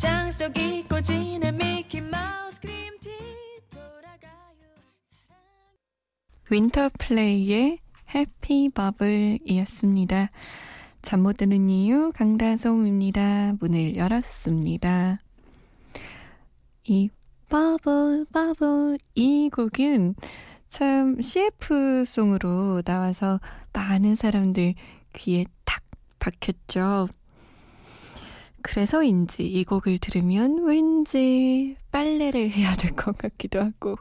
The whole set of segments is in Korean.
옷장 속 잊고 지낸 미키 마우스 그림티 돌아가요 윈터 플레이의 Happy Bubble이었습니다. 잠 못 드는 이유 강다솜입니다. 문을 열었습니다. 이 bubble bubble 이 곡은 참 CF송으로 나와서 많은 사람들 귀에 탁 박혔죠. 그래서인지 이 곡을 들으면 왠지 빨래를 해야 될 것 같기도 하고.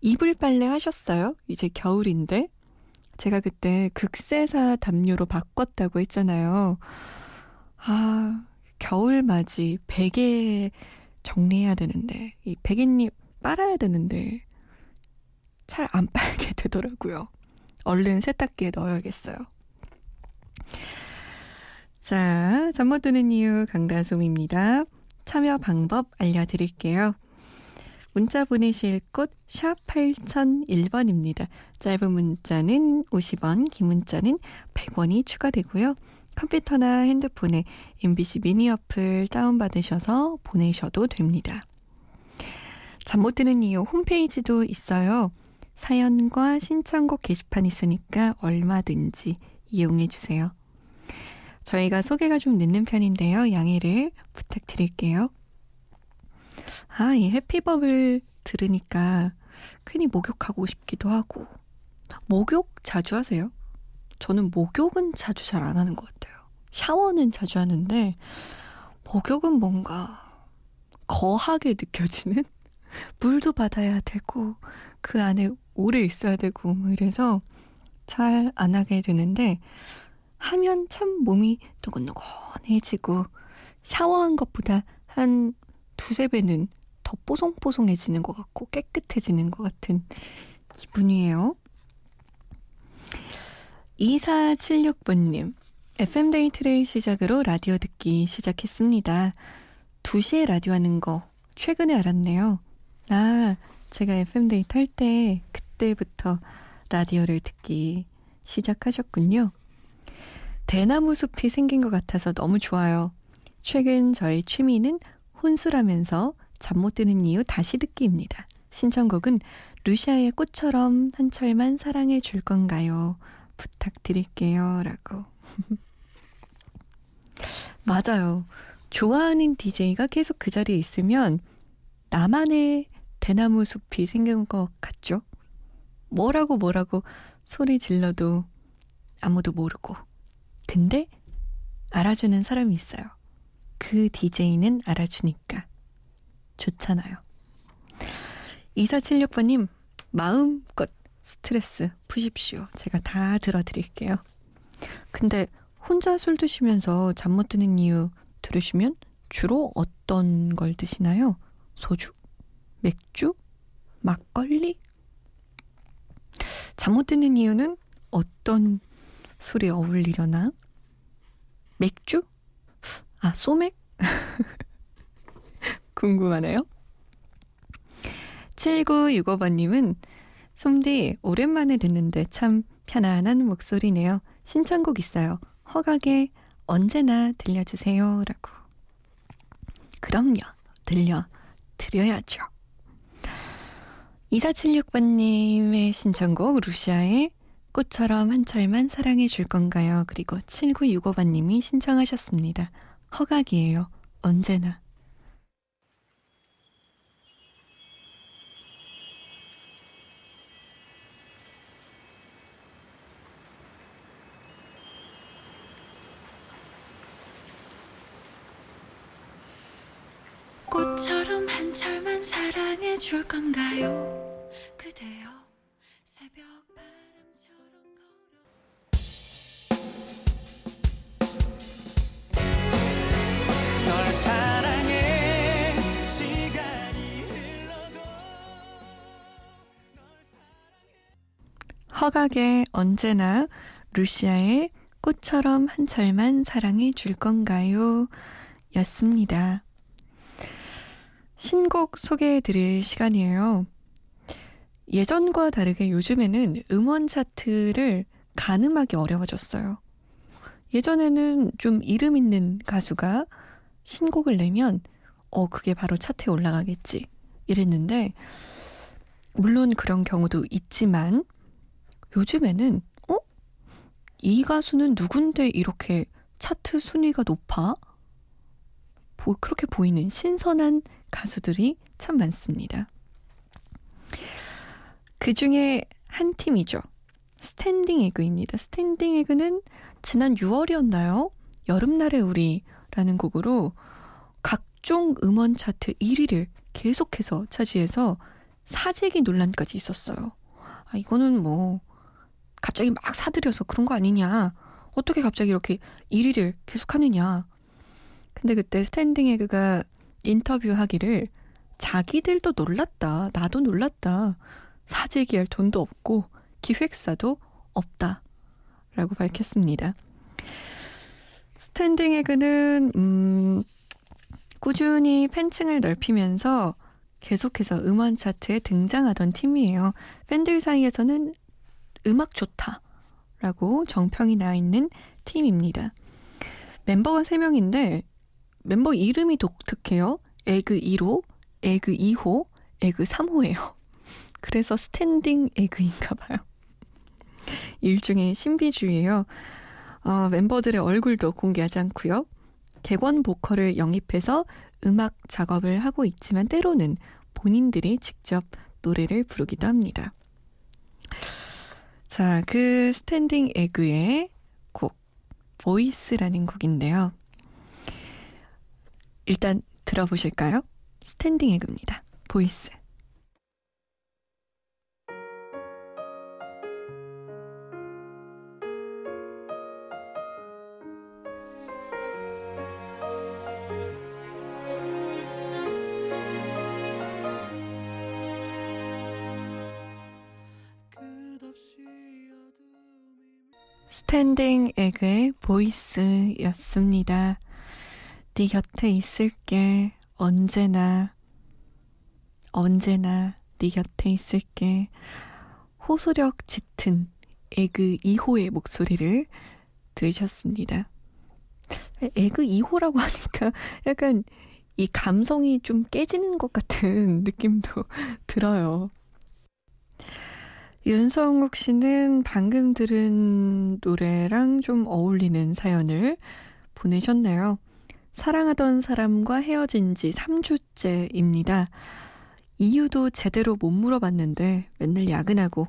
이불 빨래 하셨어요? 이제 겨울인데? 제가 그때 극세사 담요로 바꿨다고 했잖아요. 아, 겨울 맞이 베개 정리해야 되는데, 이 베갯잎 빨아야 되는데, 잘 안 빨게 되더라고요. 얼른 세탁기에 넣어야겠어요. 자, 잠 못 드는 이유 강다솜입니다. 참여 방법 알려드릴게요. 문자 보내실 곳 샵 8001번입니다. 짧은 문자는 50원, 긴 문자는 100원이 추가되고요. 컴퓨터나 핸드폰에 MBC 미니 어플 다운받으셔서 보내셔도 됩니다. 잠 못 드는 이유 홈페이지도 있어요. 사연과 신청곡 게시판 있으니까 얼마든지 이용해 주세요. 저희가 소개가 좀 늦는 편인데요. 양해를 부탁드릴게요. 아, 이 해피버블 들으니까 괜히 목욕하고 싶기도 하고. 목욕 자주 하세요? 저는 목욕은 자주 잘 안 하는 것 같아요. 샤워는 자주 하는데, 목욕은 뭔가 거하게 느껴지는? 물도 받아야 되고, 그 안에 오래 있어야 되고, 뭐 이래서 잘 안 하게 되는데, 하면 참 몸이 노곤노곤해지고, 샤워한 것보다 한 두세 배는 더 뽀송뽀송해지는 것 같고 깨끗해지는 것 같은 기분이에요. 2476번님, FM데이트를 시작으로 라디오 듣기 시작했습니다. 2시에 라디오 하는 거 최근에 알았네요. 아, 제가 FM데이트 할 때 그때부터 라디오를 듣기 시작하셨군요. 대나무 숲이 생긴 것 같아서 너무 좋아요. 최근 저의 취미는 혼술하면서 잠 못 드는 이유 다시 듣기입니다. 신청곡은 루시아의 꽃처럼 한 철만 사랑해 줄 건가요? 부탁드릴게요. 라고. 맞아요. 좋아하는 DJ가 계속 그 자리에 있으면 나만의 대나무 숲이 생긴 것 같죠? 뭐라고 뭐라고 소리 질러도 아무도 모르고. 근데 알아주는 사람이 있어요. 그 DJ는 알아주니까 좋잖아요. 2476번님, 마음껏 스트레스 푸십시오. 제가 다 들어드릴게요. 근데 혼자 술 드시면서 잠 못 드는 이유 들으시면 주로 어떤 걸 드시나요? 소주? 맥주? 막걸리? 잠 못 드는 이유는 어떤 술이 어울리려나? 맥주? 아, 소맥? 궁금하네요. 7965번님은 솜디 오랜만에 듣는데 참 편안한 목소리네요. 신청곡 있어요. 허각에 언제나 들려주세요. 라고. 그럼요. 들려 드려야죠. 2476번님의 신청곡 루시아의 꽃처럼 한 철만 사랑해 줄 건가요? 그리고 7965번님이 신청하셨습니다. 허각이에요. 언제나. 꽃처럼 한 철만 사랑해 줄 건가요? 허각의 언제나 루시아의 꽃처럼 한 철만 사랑해 줄 건가요? 였습니다. 신곡 소개해 드릴 시간이에요. 예전과 다르게 요즘에는 음원 차트를 가늠하기 어려워졌어요. 예전에는 좀 이름 있는 가수가 신곡을 내면 어 그게 바로 차트에 올라가겠지 이랬는데 물론 그런 경우도 있지만 요즘에는 어? 이 가수는 누군데 이렇게 차트 순위가 높아? 보, 그렇게 보이는 신선한 가수들이 참 많습니다. 그 중에 한 팀이죠. 스탠딩 에그입니다. 스탠딩 에그는 지난 6월이었나요? 여름날의 우리라는 곡으로 각종 음원 차트 1위를 계속해서 차지해서 사재기 논란까지 있었어요. 아, 이거는 뭐 갑자기 막 사들여서 그런 거 아니냐. 어떻게 갑자기 이렇게 1위를 계속하느냐. 근데 그때 스탠딩 에그가 인터뷰하기를 자기들도 놀랐다. 나도 놀랐다. 사재기할 돈도 없고 기획사도 없다. 라고 밝혔습니다. 스탠딩 에그는 음, 꾸준히 팬층을 넓히면서 계속해서 음원 차트에 등장하던 팀이에요. 팬들 사이에서는 음악 좋다라고 정평이 나 있는 팀입니다. 멤버가 3명인데 멤버 이름이 독특해요. 에그 1호, 에그 2호, 에그 3호예요. 그래서 스탠딩 에그인가 봐요. 일종의 신비주의예요. 어, 멤버들의 얼굴도 공개하지 않고요. 객원 보컬을 영입해서 음악 작업을 하고 있지만 때로는 본인들이 직접 노래를 부르기도 합니다. 자, 그 스탠딩 에그의 곡, Voice라는 곡인데요. 일단 들어보실까요? 스탠딩 에그입니다. Voice. 스탠딩 에그의 Voice였습니다. 네 곁에 있을게 언제나 언제나 네 곁에 있을게 호소력 짙은 에그 2호의 목소리를 들으셨습니다. 에그 2호라고 하니까 약간 이 감성이 좀 깨지는 것 같은 느낌도 들어요. 윤성욱 씨는 방금 들은 노래랑 좀 어울리는 사연을 보내셨네요. 사랑하던 사람과 헤어진 지 3주째입니다. 이유도 제대로 못 물어봤는데 맨날 야근하고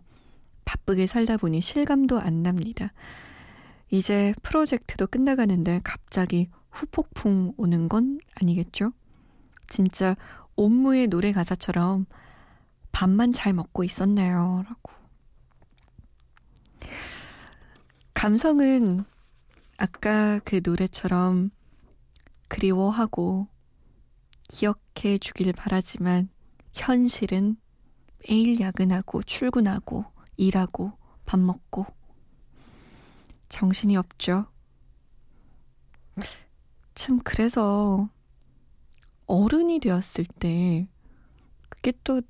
바쁘게 살다 보니 실감도 안 납니다. 이제 프로젝트도 끝나가는데 갑자기 후폭풍 오는 건 아니겠죠? 진짜 옴무의 노래 가사처럼 밥만 잘 먹고 있었네요. 라고. 감성은 아까 그 노래처럼 그리워하고 기억해 주길 바라지만 현실은 매일 야근하고 출근하고 일하고 밥 먹고 정신이 없죠. 참 그래서 어른이 되었을 때 그게 또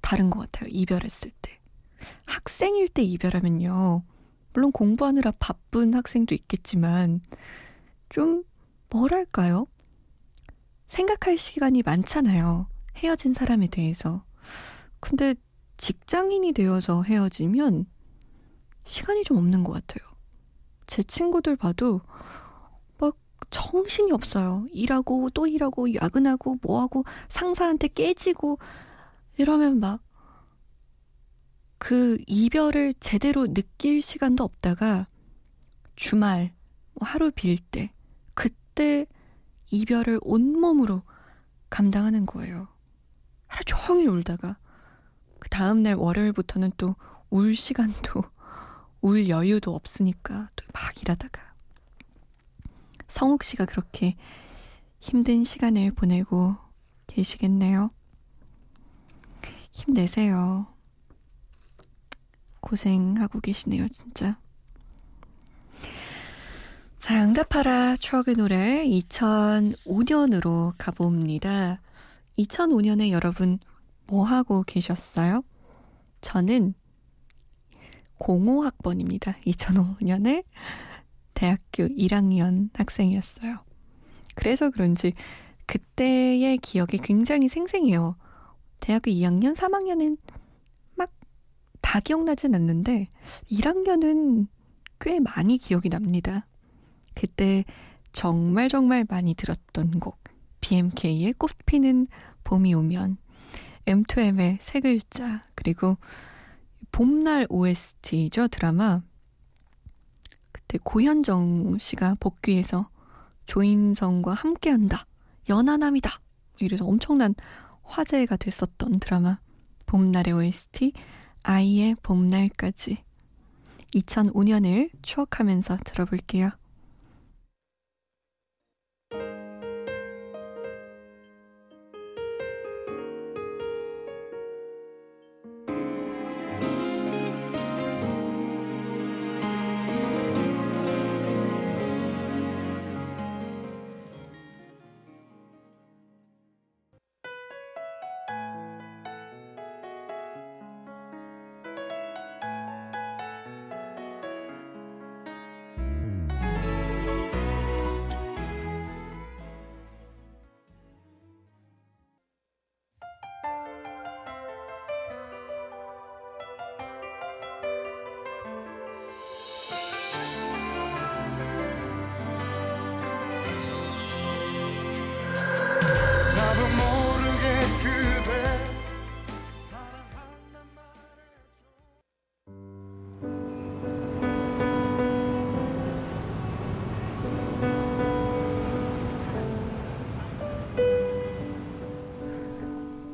다른 것 같아요. 이별했을 때. 학생일 때 이별하면요. 물론 공부하느라 바쁜 학생도 있겠지만, 좀, 뭐랄까요? 생각할 시간이 많잖아요. 헤어진 사람에 대해서. 근데 직장인이 되어서 헤어지면 시간이 좀 없는 것 같아요. 제 친구들 봐도 막 정신이 없어요. 일하고 또 일하고 야근하고 뭐하고 상사한테 깨지고 이러면 막 그 이별을 제대로 느낄 시간도 없다가 주말, 뭐 하루 빌 때, 그때 이별을 온몸으로 감당하는 거예요. 하루 종일 울다가 그 다음 날 월요일부터는 또 울 시간도 울 여유도 없으니까 또 막 일하다가 성욱 씨가 그렇게 힘든 시간을 보내고 계시겠네요. 힘내세요. 고생하고 계시네요, 진짜. 자, 응답하라 추억의 노래 2005년으로 가봅니다. 2005년에 여러분 뭐 하고 계셨어요? 저는 05학번입니다. 2005년에 대학교 1학년 학생이었어요. 그래서 그런지 그때의 기억이 굉장히 생생해요. 대학교 2학년, 3학년은 막 다 기억나진 않는데 1학년은 꽤 많이 기억이 납니다. 그때 정말 정말 많이 들었던 곡 BMK의 꽃피는 봄이 오면 M2M의 세 글자 그리고 봄날 OST죠 드라마 그때 고현정 씨가 복귀해서 조인성과 함께한다 연하남이다 이래서 엄청난 화제가 됐었던 드라마 봄날의 OST 아이의 봄날까지 2005년을 추억하면서 들어볼게요.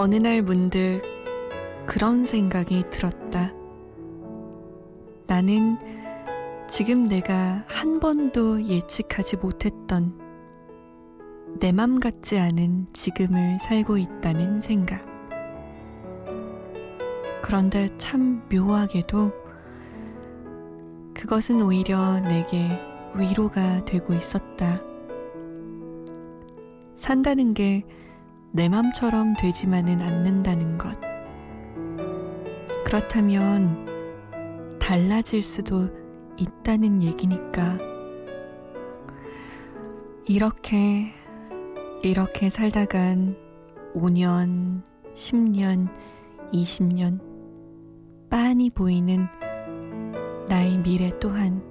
어느 날 문득 그런 생각이 들었다. 나는 지금 내가 한 번도 예측하지 못했던 내 맘 같지 않은 지금을 살고 있다는 생각. 그런데 참 묘하게도 그것은 오히려 내게 위로가 되고 있었다. 산다는 게 내 맘처럼 되지만은 않는다는 것. 그렇다면 달라질 수도 있다는 얘기니까. 이렇게, 이렇게 살다간 5년, 10년, 20년, 빤히 보이는 나의 미래 또한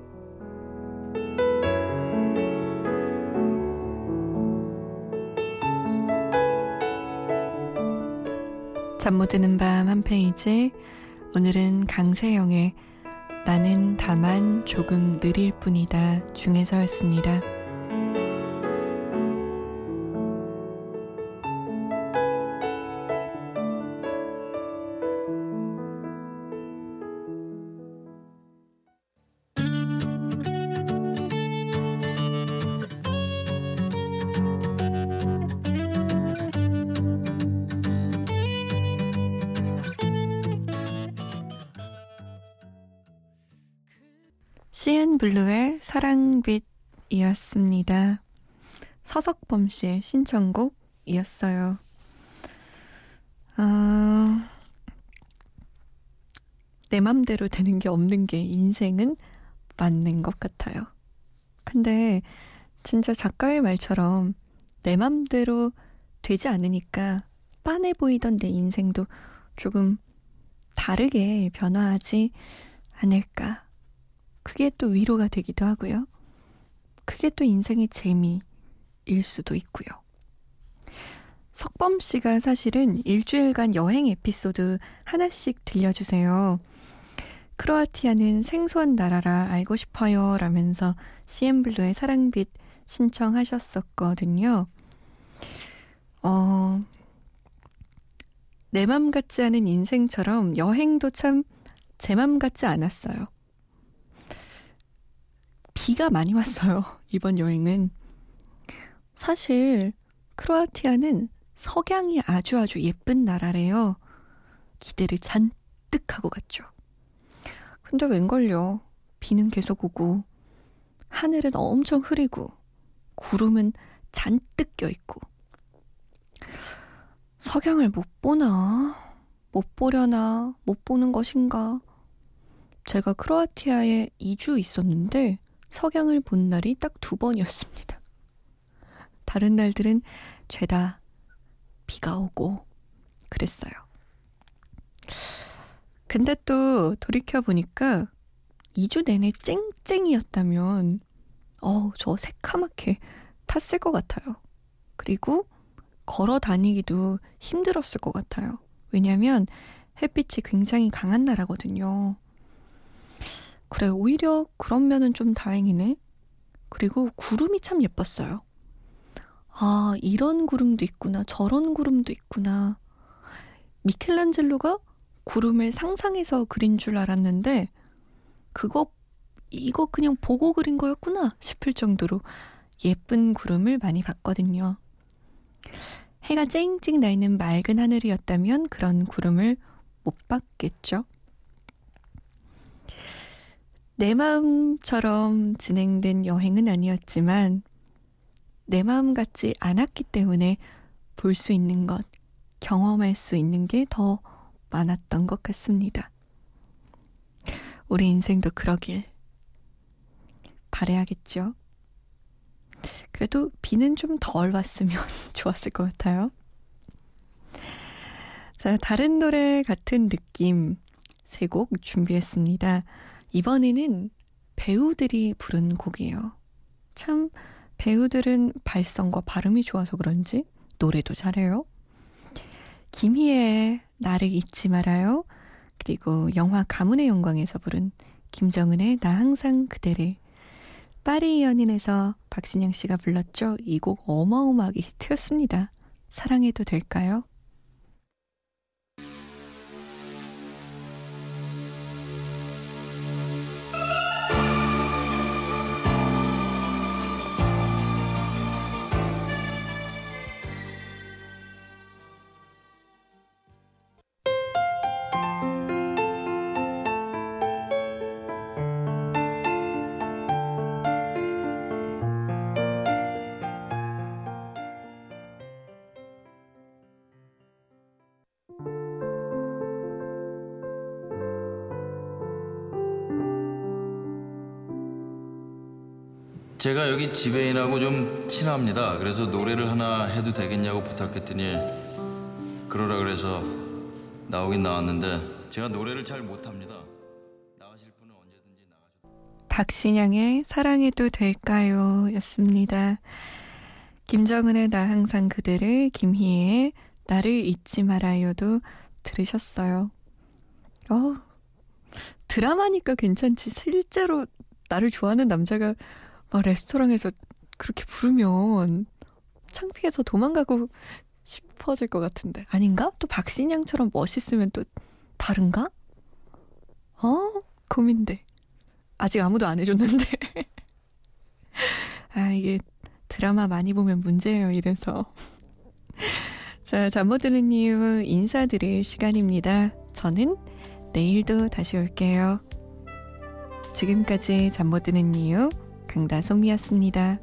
잠 못 드는 밤 한 페이지 오늘은 강세영의 나는 다만 조금 느릴 뿐이다 중에서였습니다. CN블루의 사랑빛이었습니다. 서석범 씨의 신청곡이었어요. 아, 내 맘대로 되는 게 없는 게 인생은 맞는 것 같아요. 근데 진짜 작가의 말처럼 내 맘대로 되지 않으니까 빤해 보이던 내 인생도 조금 다르게 변화하지 않을까. 그게 또 위로가 되기도 하고요. 그게 또 인생의 재미일 수도 있고요. 석범 씨가 사실은 일주일간 여행 에피소드 하나씩 들려주세요. 크로아티아는 생소한 나라라 알고 싶어요 라면서 CM블루의 사랑빛 신청하셨었거든요. 어, 내 맘 같지 않은 인생처럼 여행도 참 제 맘 같지 않았어요. 비가 많이 왔어요. 이번 여행은. 사실 크로아티아는 석양이 아주 아주 예쁜 나라래요. 기대를 잔뜩 하고 갔죠. 근데 웬걸요. 비는 계속 오고 하늘은 엄청 흐리고 구름은 잔뜩 껴있고 석양을 못 보나? 못 보려나? 못 보는 것인가? 제가 크로아티아에 2주 있었는데 석양을 본 날이 딱 두 번이었습니다. 다른 날들은 죄다 비가 오고 그랬어요. 근데 또 돌이켜보니까 2주 내내 쨍쨍이었다면, 어, 저 새카맣게 탔을 것 같아요. 그리고 걸어 다니기도 힘들었을 것 같아요. 왜냐면 햇빛이 굉장히 강한 나라거든요. 그래, 오히려 그런 면은 좀 다행이네. 그리고 구름이 참 예뻤어요. 아, 이런 구름도 있구나. 저런 구름도 있구나. 미켈란젤로가 구름을 상상해서 그린 줄 알았는데, 그거, 이거 그냥 보고 그린 거였구나 싶을 정도로 예쁜 구름을 많이 봤거든요. 해가 쨍쨍 나 있는 맑은 하늘이었다면 그런 구름을 못 봤겠죠. 내 마음처럼 진행된 여행은 아니었지만 내 마음 같지 않았기 때문에 볼 수 있는 것, 경험할 수 있는 게 더 많았던 것 같습니다. 우리 인생도 그러길 바래야겠죠. 그래도 비는 좀 덜 왔으면 좋았을 것 같아요. 자, 다른 노래 같은 느낌 세 곡 준비했습니다. 이번에는 배우들이 부른 곡이에요. 참 배우들은 발성과 발음이 좋아서 그런지 노래도 잘해요. 김희애의 나를 잊지 말아요. 그리고 영화 가문의 영광에서 부른 김정은의 나 항상 그대를 파리 연인에서 박신영 씨가 불렀죠. 이 곡 어마어마하게 히트였습니다. 사랑해도 될까요? 제가 여기 지배인하고 좀 친합니다. 그래서 노래를 하나 해도 되겠냐고 부탁했더니 그러라 그래서 나오긴 나왔는데 제가 노래를 잘 못합니다. 나가실 분은 언제든지 나가셔도 박신양의 사랑해도 될까요? 였습니다. 김정은의 나 항상 그대를, 김희애의 나를 잊지 말아요도 들으셨어요. 어, 드라마니까 괜찮지. 실제로 나를 좋아하는 남자가 막 레스토랑에서 그렇게 부르면 창피해서 도망가고 싶어질 것 같은데. 아닌가? 또 박신양처럼 멋있으면 또 다른가? 어? 고민돼. 아직 아무도 안 해줬는데. 아, 이게 드라마 많이 보면 문제예요, 이래서. 자, 잠 못 드는 이유 인사드릴 시간입니다. 저는 내일도 다시 올게요. 지금까지 잠 못 드는 이유 강다솜이었습니다.